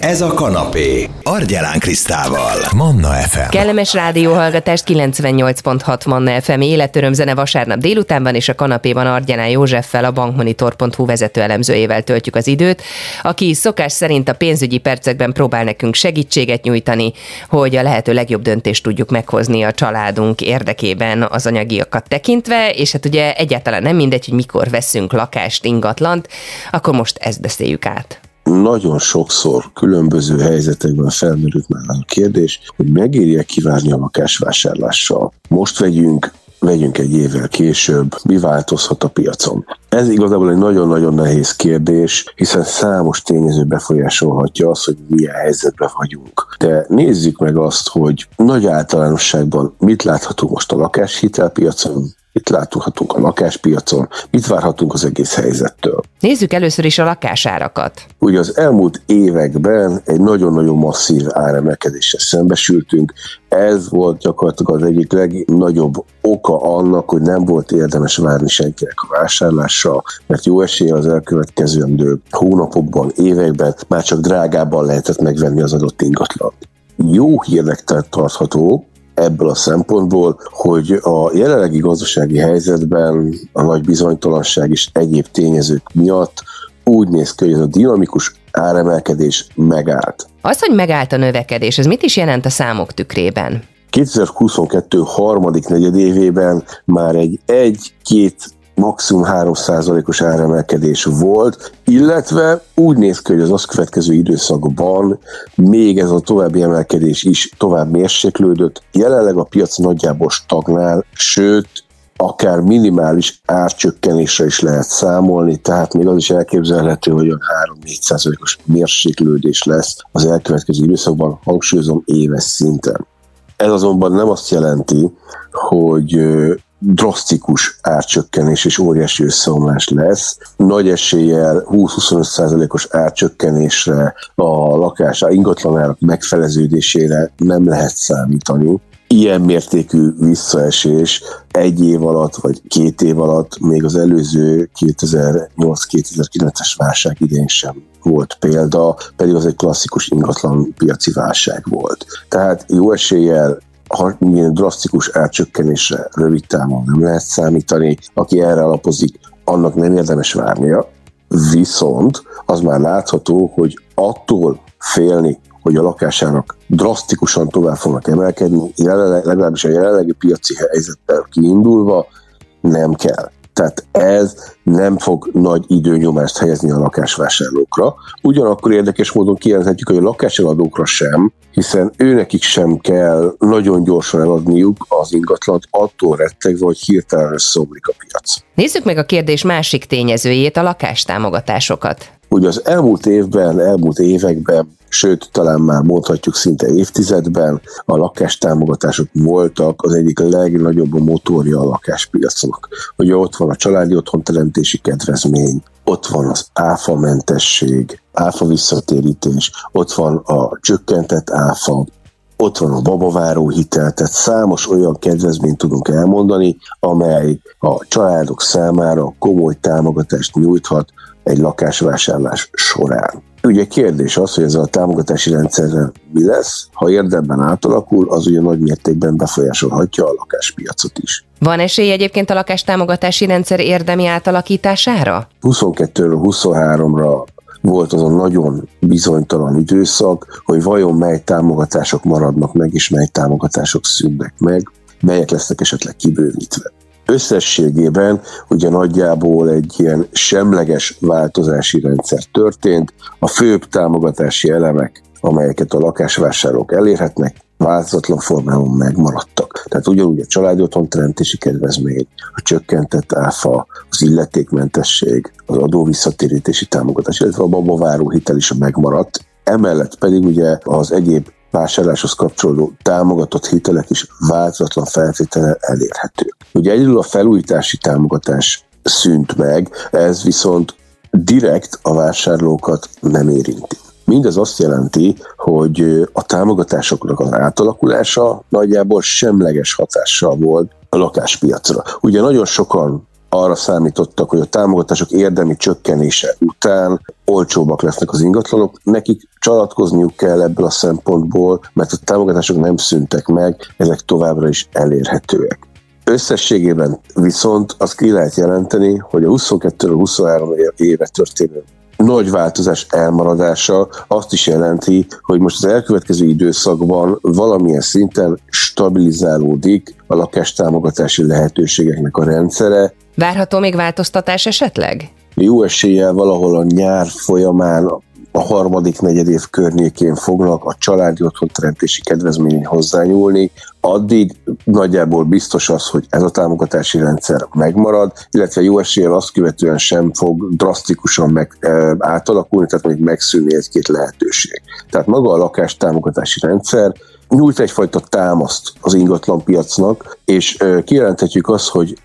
Ez a kanapé. Argyelán Krisztával. Manna FM. Kellemes rádióhallgatást 98.6 Manna FM életöröm zene vasárnap délutánban, és a kanapéban Argyelán Józseffel, a bankmonitor.hu vezető elemzőjével töltjük az időt, aki szokás szerint a pénzügyi percekben próbál nekünk segítséget nyújtani, hogy a lehető legjobb döntést tudjuk meghozni a családunk érdekében az anyagiakat tekintve, és hát ugye egyáltalán nem mindegy, hogy mikor veszünk lakást, ingatlant, akkor most ezt beszéljük át nagyon sokszor különböző helyzetekben felmerült már a kérdés, hogy megérje kivárni a lakásvásárlással. Most vegyünk vegyünk egy évvel később, mi változhat a piacon? Ez igazából egy nagyon-nagyon nehéz kérdés, hiszen számos tényező befolyásolhatja azt, hogy milyen helyzetben vagyunk. De nézzük meg azt, hogy nagy általánosságban mit láthatunk most a lakáshitelpiacon, Mit láthatunk a lakáspiacon, mit várhatunk az egész helyzettől. Nézzük először is a lakásárakat. Ugye az elmúlt években egy nagyon-nagyon masszív áremelkedéssel szembesültünk. Ez volt gyakorlatilag az egyik legnagyobb oka annak, hogy nem volt érdemes várni senkinek a vásárlással, mert jó esélye az elkövetkező hónapokban, években már csak drágábban lehetett megvenni az adott ingatlan. Jó hírnek tartható, ebből a szempontból, hogy a jelenlegi gazdasági helyzetben a nagy bizonytalanság és egyéb tényezők miatt úgy néz ki, hogy ez a dinamikus áremelkedés megállt. Az, hogy megállt a növekedés, ez mit is jelent a számok tükrében? 2022 harmadik negyedévében már egy 1-2 maximum 3%-os áremelkedés volt, illetve úgy néz ki, hogy az azt következő időszakban még ez a további emelkedés is tovább mérséklődött. Jelenleg a piac nagyjából stagnál, sőt, akár minimális árcsökkenésre is lehet számolni, tehát még az is elképzelhető, hogy a 3-4%-os mérséklődés lesz az elkövetkező időszakban, hangsúlyozom éves szinten. Ez azonban nem azt jelenti, hogy drasztikus árcsökkenés és óriási összeomlás lesz. Nagy eséllyel 20-25%-os árcsökkenésre a lakás, a ingatlanárak megfeleződésére nem lehet számítani. Ilyen mértékű visszaesés egy év alatt, vagy két év alatt, még az előző 2008-2009-es válság idén sem volt példa, pedig az egy klasszikus ingatlan piaci válság volt. Tehát jó eséllyel ha milyen drasztikus átcsökkenésre rövid távon nem lehet számítani, aki erre alapozik, annak nem érdemes várnia, viszont az már látható, hogy attól félni, hogy a lakásának drasztikusan tovább fognak emelkedni, jelenleg, legalábbis a jelenlegi piaci helyzettel kiindulva nem kell. Tehát ez nem fog nagy időnyomást helyezni a lakásvásárlókra. Ugyanakkor érdekes módon kijelenthetjük, hogy a lakáseladókra sem, hiszen őnekik sem kell nagyon gyorsan eladniuk az ingatlant, attól rettegve, hogy hirtelen összeomlik a piac. Nézzük meg a kérdés másik tényezőjét, a lakástámogatásokat. Ugye az elmúlt évben, elmúlt években sőt, talán már mondhatjuk szinte évtizedben a lakástámogatások voltak az egyik legnagyobb motorja a lakáspiacnak. Ugye ott van a családi otthonteremtési kedvezmény, ott van az áfa mentesség, áfa visszatérítés, ott van a csökkentett áfa, ott van a babaváró hitel, tehát számos olyan kedvezményt tudunk elmondani, amely a családok számára komoly támogatást nyújthat egy lakásvásárlás során. Ugye kérdés az, hogy ez a támogatási rendszerrel mi lesz, ha érdemben átalakul, az ugye nagy mértékben befolyásolhatja a lakáspiacot is. Van esély egyébként a lakástámogatási rendszer érdemi átalakítására? 22-ről 23-ra volt az a nagyon bizonytalan időszak, hogy vajon mely támogatások maradnak meg, és mely támogatások szűnnek meg, melyek lesznek esetleg kibővítve. Összességében ugye nagyjából egy ilyen semleges változási rendszer történt, a főbb támogatási elemek, amelyeket a lakásvásárlók elérhetnek, változatlan formában megmaradtak. Tehát ugyanúgy a családi otthon teremtési kedvezmény, a csökkentett áfa, az illetékmentesség, az adóvisszatérítési támogatás, illetve a babaváró hitel is megmaradt. Emellett pedig ugye az egyéb vásárláshoz kapcsolódó támogatott hitelek is változatlan feltétele elérhető. Ugye egyedül a felújítási támogatás szűnt meg, ez viszont direkt a vásárlókat nem érinti. Mindez azt jelenti, hogy a támogatásoknak az átalakulása nagyjából semleges hatással volt a lakáspiacra. Ugye nagyon sokan arra számítottak, hogy a támogatások érdemi csökkenése után olcsóbbak lesznek az ingatlanok. Nekik csalatkozniuk kell ebből a szempontból, mert a támogatások nem szüntek meg, ezek továbbra is elérhetőek. Összességében viszont azt ki lehet jelenteni, hogy a 22-23 éve történő nagy változás elmaradása azt is jelenti, hogy most az elkövetkező időszakban valamilyen szinten stabilizálódik a lakástámogatási lehetőségeknek a rendszere. Várható még változtatás esetleg? Jó eséllyel valahol a nyár folyamán a harmadik negyedév környékén fognak a családi otthonteremtési kedvezmény hozzányúlni, addig nagyjából biztos az, hogy ez a támogatási rendszer megmarad, illetve jó eséllyel azt követően sem fog drasztikusan meg, e, átalakulni, tehát még megszűnni egy-két lehetőség. Tehát maga a lakás támogatási rendszer nyújt egyfajta támaszt az ingatlan piacnak, és e, kijelenthetjük azt, hogy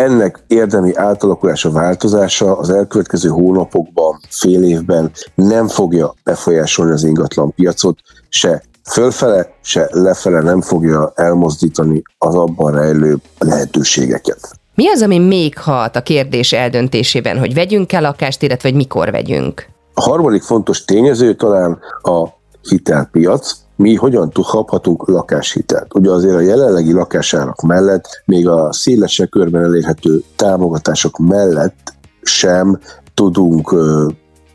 ennek érdemi átalakulása, változása az elkövetkező hónapokban, fél évben nem fogja befolyásolni az ingatlan piacot, se fölfele, se lefele nem fogja elmozdítani az abban rejlő lehetőségeket. Mi az, ami még hat a kérdés eldöntésében, hogy vegyünk el lakást, illetve vagy mikor vegyünk? A harmadik fontos tényező talán a hitelpiac, mi hogyan kaphatunk lakáshitelt. Ugye azért a jelenlegi lakásárak mellett, még a szélesebb körben elérhető támogatások mellett sem tudunk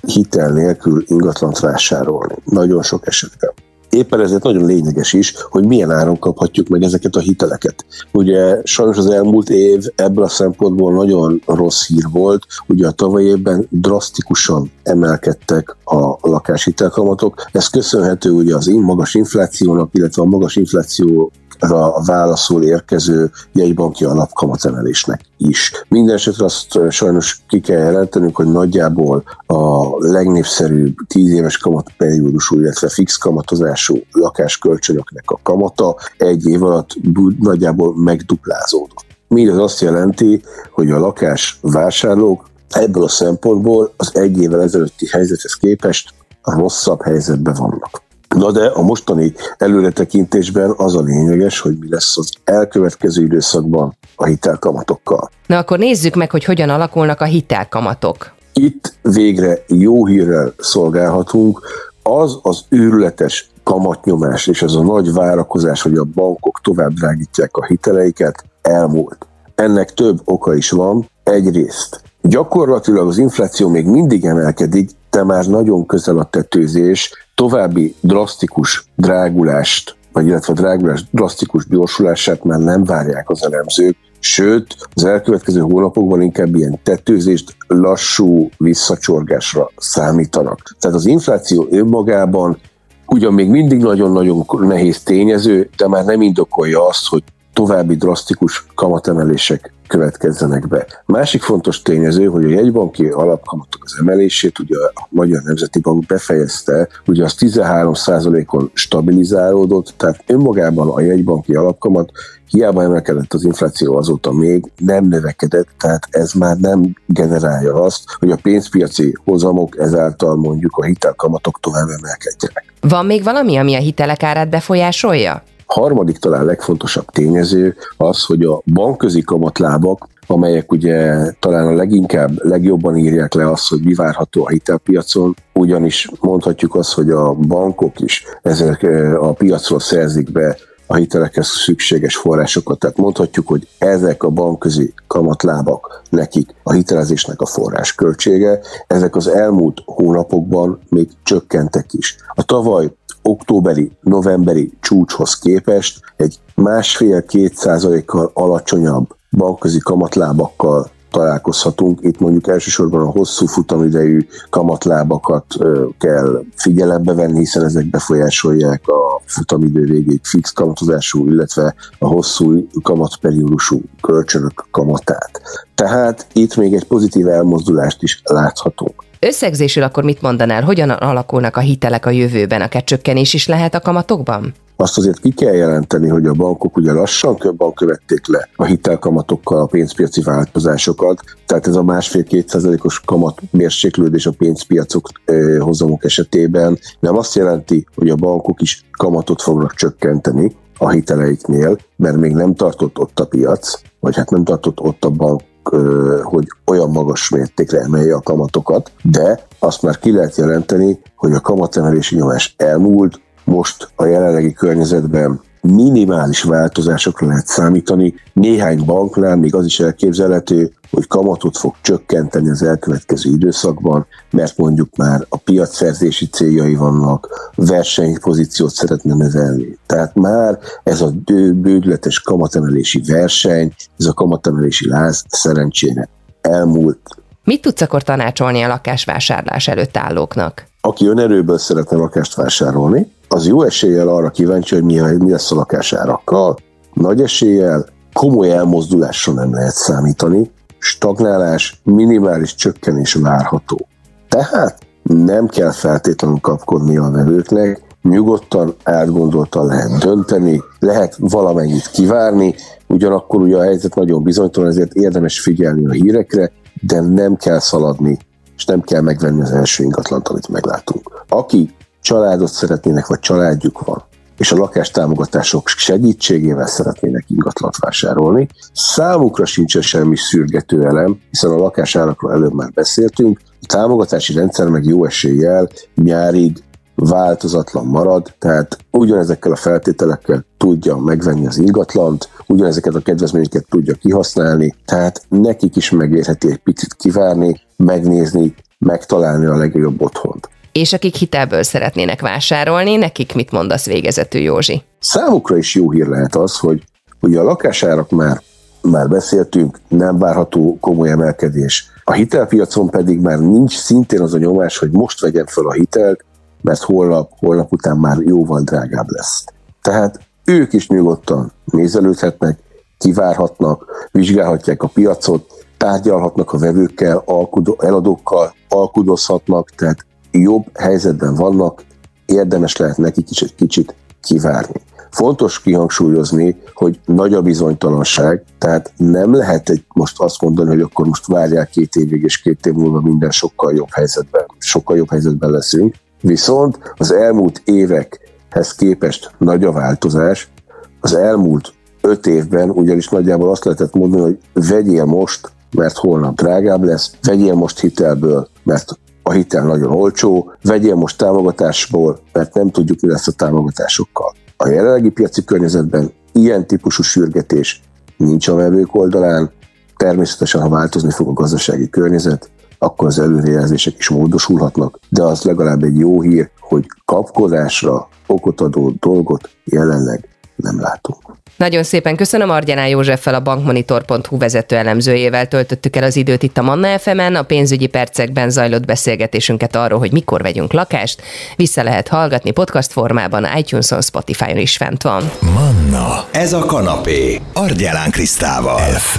hitel nélkül ingatlant vásárolni. Nagyon sok esetben. Éppen ezért nagyon lényeges is, hogy milyen áron kaphatjuk meg ezeket a hiteleket. Ugye sajnos az elmúlt év ebből a szempontból nagyon rossz hír volt. Ugye a tavaly évben drasztikusan emelkedtek a lakáshitelkamatok. Ez köszönhető ugye az magas inflációnak, illetve a magas infláció a válaszul érkező jegybanki alapkamatemelésnek is. Mindenesetre azt sajnos ki kell jelentenünk, hogy nagyjából a legnépszerűbb 10 éves kamatperiódusú, illetve fix kamatozású lakáskölcsönöknek a kamata egy év alatt nagyjából megduplázódott. Mindez azt jelenti, hogy a lakás vásárlók ebből a szempontból az egy évvel ezelőtti helyzethez képest rosszabb helyzetben vannak. Na de a mostani előretekintésben az a lényeges, hogy mi lesz az elkövetkező időszakban a hitelkamatokkal. Na akkor nézzük meg, hogy hogyan alakulnak a hitelkamatok. Itt végre jó hírrel szolgálhatunk. Az az őrületes kamatnyomás és az a nagy várakozás, hogy a bankok tovább drágítják a hiteleiket, elmúlt. Ennek több oka is van. Egyrészt gyakorlatilag az infláció még mindig emelkedik, de már nagyon közel a tetőzés, további drasztikus drágulást, vagy illetve drágulás drasztikus gyorsulását már nem várják az elemzők, sőt, az elkövetkező hónapokban inkább ilyen tetőzést, lassú visszacsorgásra számítanak. Tehát az infláció önmagában ugyan még mindig nagyon-nagyon nehéz tényező, de már nem indokolja azt, hogy további drasztikus kamatemelések következzenek be. Másik fontos tényező, hogy a jegybanki alapkamatok az emelését ugye a Magyar Nemzeti Bank befejezte, ugye az 13%-on stabilizálódott, tehát önmagában a jegybanki alapkamat hiába emelkedett az infláció azóta még, nem növekedett, tehát ez már nem generálja azt, hogy a pénzpiaci hozamok ezáltal mondjuk a hitelkamatok tovább emelkedjenek. Van még valami, ami a hitelek árát befolyásolja? Harmadik talán legfontosabb tényező az, hogy a bankközi kamatlábak amelyek ugye talán a leginkább, legjobban írják le azt, hogy mi várható a hitelpiacon, ugyanis mondhatjuk azt, hogy a bankok is ezek a piacról szerzik be a hitelekhez szükséges forrásokat. Tehát mondhatjuk, hogy ezek a bankközi kamatlábak nekik a hitelezésnek a forrás költsége, ezek az elmúlt hónapokban még csökkentek is. A tavaly októberi, novemberi csúcshoz képest egy másfél-két százalékkal alacsonyabb bankközi kamatlábakkal találkozhatunk. Itt mondjuk elsősorban a hosszú futamidejű kamatlábakat kell figyelembe venni, hiszen ezek befolyásolják a futamidő végéig fix kamatozású, illetve a hosszú kamatperiódusú kölcsönök kamatát. Tehát itt még egy pozitív elmozdulást is láthatunk. Összegzésül akkor mit mondanál, hogyan alakulnak a hitelek a jövőben? A csökkenés is lehet a kamatokban? Azt azért ki kell jelenteni, hogy a bankok ugye lassan köbben követték le a hitelkamatokkal a pénzpiaci változásokat, tehát ez a másfél-két kamat mérséklődés a pénzpiacok hozamok esetében nem azt jelenti, hogy a bankok is kamatot fognak csökkenteni a hiteleiknél, mert még nem tartott ott a piac, vagy hát nem tartott ott a bank hogy olyan magas mértékre emelje a kamatokat, de azt már ki lehet jelenteni, hogy a kamatemelési nyomás elmúlt, most a jelenlegi környezetben minimális változásokra lehet számítani. Néhány banknál még az is elképzelhető, hogy kamatot fog csökkenteni az elkövetkező időszakban, mert mondjuk már a piacszerzési céljai vannak, versenypozíciót szeretne növelni. Tehát már ez a bődletes kamatemelési verseny, ez a kamatemelési láz szerencsére elmúlt. Mit tudsz akkor tanácsolni a lakásvásárlás előtt állóknak? Aki önerőből szeretne lakást vásárolni, az jó eséllyel arra kíváncsi, hogy mi, mi lesz a lakásárakkal. Nagy eséllyel komoly elmozdulásra nem lehet számítani, stagnálás, minimális csökkenés várható. Tehát nem kell feltétlenül kapkodni a vevőknek, nyugodtan, átgondoltan lehet dönteni, lehet valamennyit kivárni, ugyanakkor ugye a helyzet nagyon bizonytalan, ezért érdemes figyelni a hírekre, de nem kell szaladni, és nem kell megvenni az első ingatlant, amit meglátunk. Aki családot szeretnének, vagy családjuk van, és a lakástámogatások segítségével szeretnének ingatlant vásárolni. Számukra sincsen semmi szürgető elem, hiszen a lakásárakról előbb már beszéltünk, a támogatási rendszer meg jó eséllyel nyárig változatlan marad, tehát ugyanezekkel a feltételekkel tudja megvenni az ingatlant, ugyanezeket a kedvezményeket tudja kihasználni, tehát nekik is megérheti egy picit kivárni, megnézni, megtalálni a legjobb otthont és akik hitelből szeretnének vásárolni, nekik mit mondasz végezetül, Józsi? Számukra is jó hír lehet az, hogy ugye a lakásárak már már beszéltünk, nem várható komoly emelkedés. A hitelpiacon pedig már nincs szintén az a nyomás, hogy most vegyem fel a hitelt, mert holnap, holnap után már jóval drágább lesz. Tehát ők is nyugodtan nézelődhetnek, kivárhatnak, vizsgálhatják a piacot, tárgyalhatnak a vevőkkel, alkudó, eladókkal, alkudozhatnak, tehát jobb helyzetben vannak, érdemes lehet nekik is egy kicsit kivárni. Fontos kihangsúlyozni, hogy nagy a bizonytalanság, tehát nem lehet egy most azt mondani, hogy akkor most várják két évig, és két év múlva minden sokkal jobb helyzetben, sokkal jobb helyzetben leszünk. Viszont az elmúlt évekhez képest nagy a változás. Az elmúlt öt évben ugyanis nagyjából azt lehetett mondani, hogy vegyél most, mert holnap drágább lesz, vegyél most hitelből, mert a hitel nagyon olcsó, vegyél most támogatásból, mert nem tudjuk, mi lesz a támogatásokkal. A jelenlegi piaci környezetben ilyen típusú sürgetés nincs a vevők oldalán, természetesen, ha változni fog a gazdasági környezet, akkor az előrejelzések is módosulhatnak, de az legalább egy jó hír, hogy kapkodásra okot adó dolgot jelenleg nem látunk. Nagyon szépen köszönöm Argyaná Józseffel, a bankmonitor.hu vezető elemzőjével töltöttük el az időt itt a Manna fm A pénzügyi percekben zajlott beszélgetésünket arról, hogy mikor vegyünk lakást. Vissza lehet hallgatni podcast formában, iTunes-on, Spotify-on is fent van. Manna, ez a kanapé, Argyelán Krisztával. F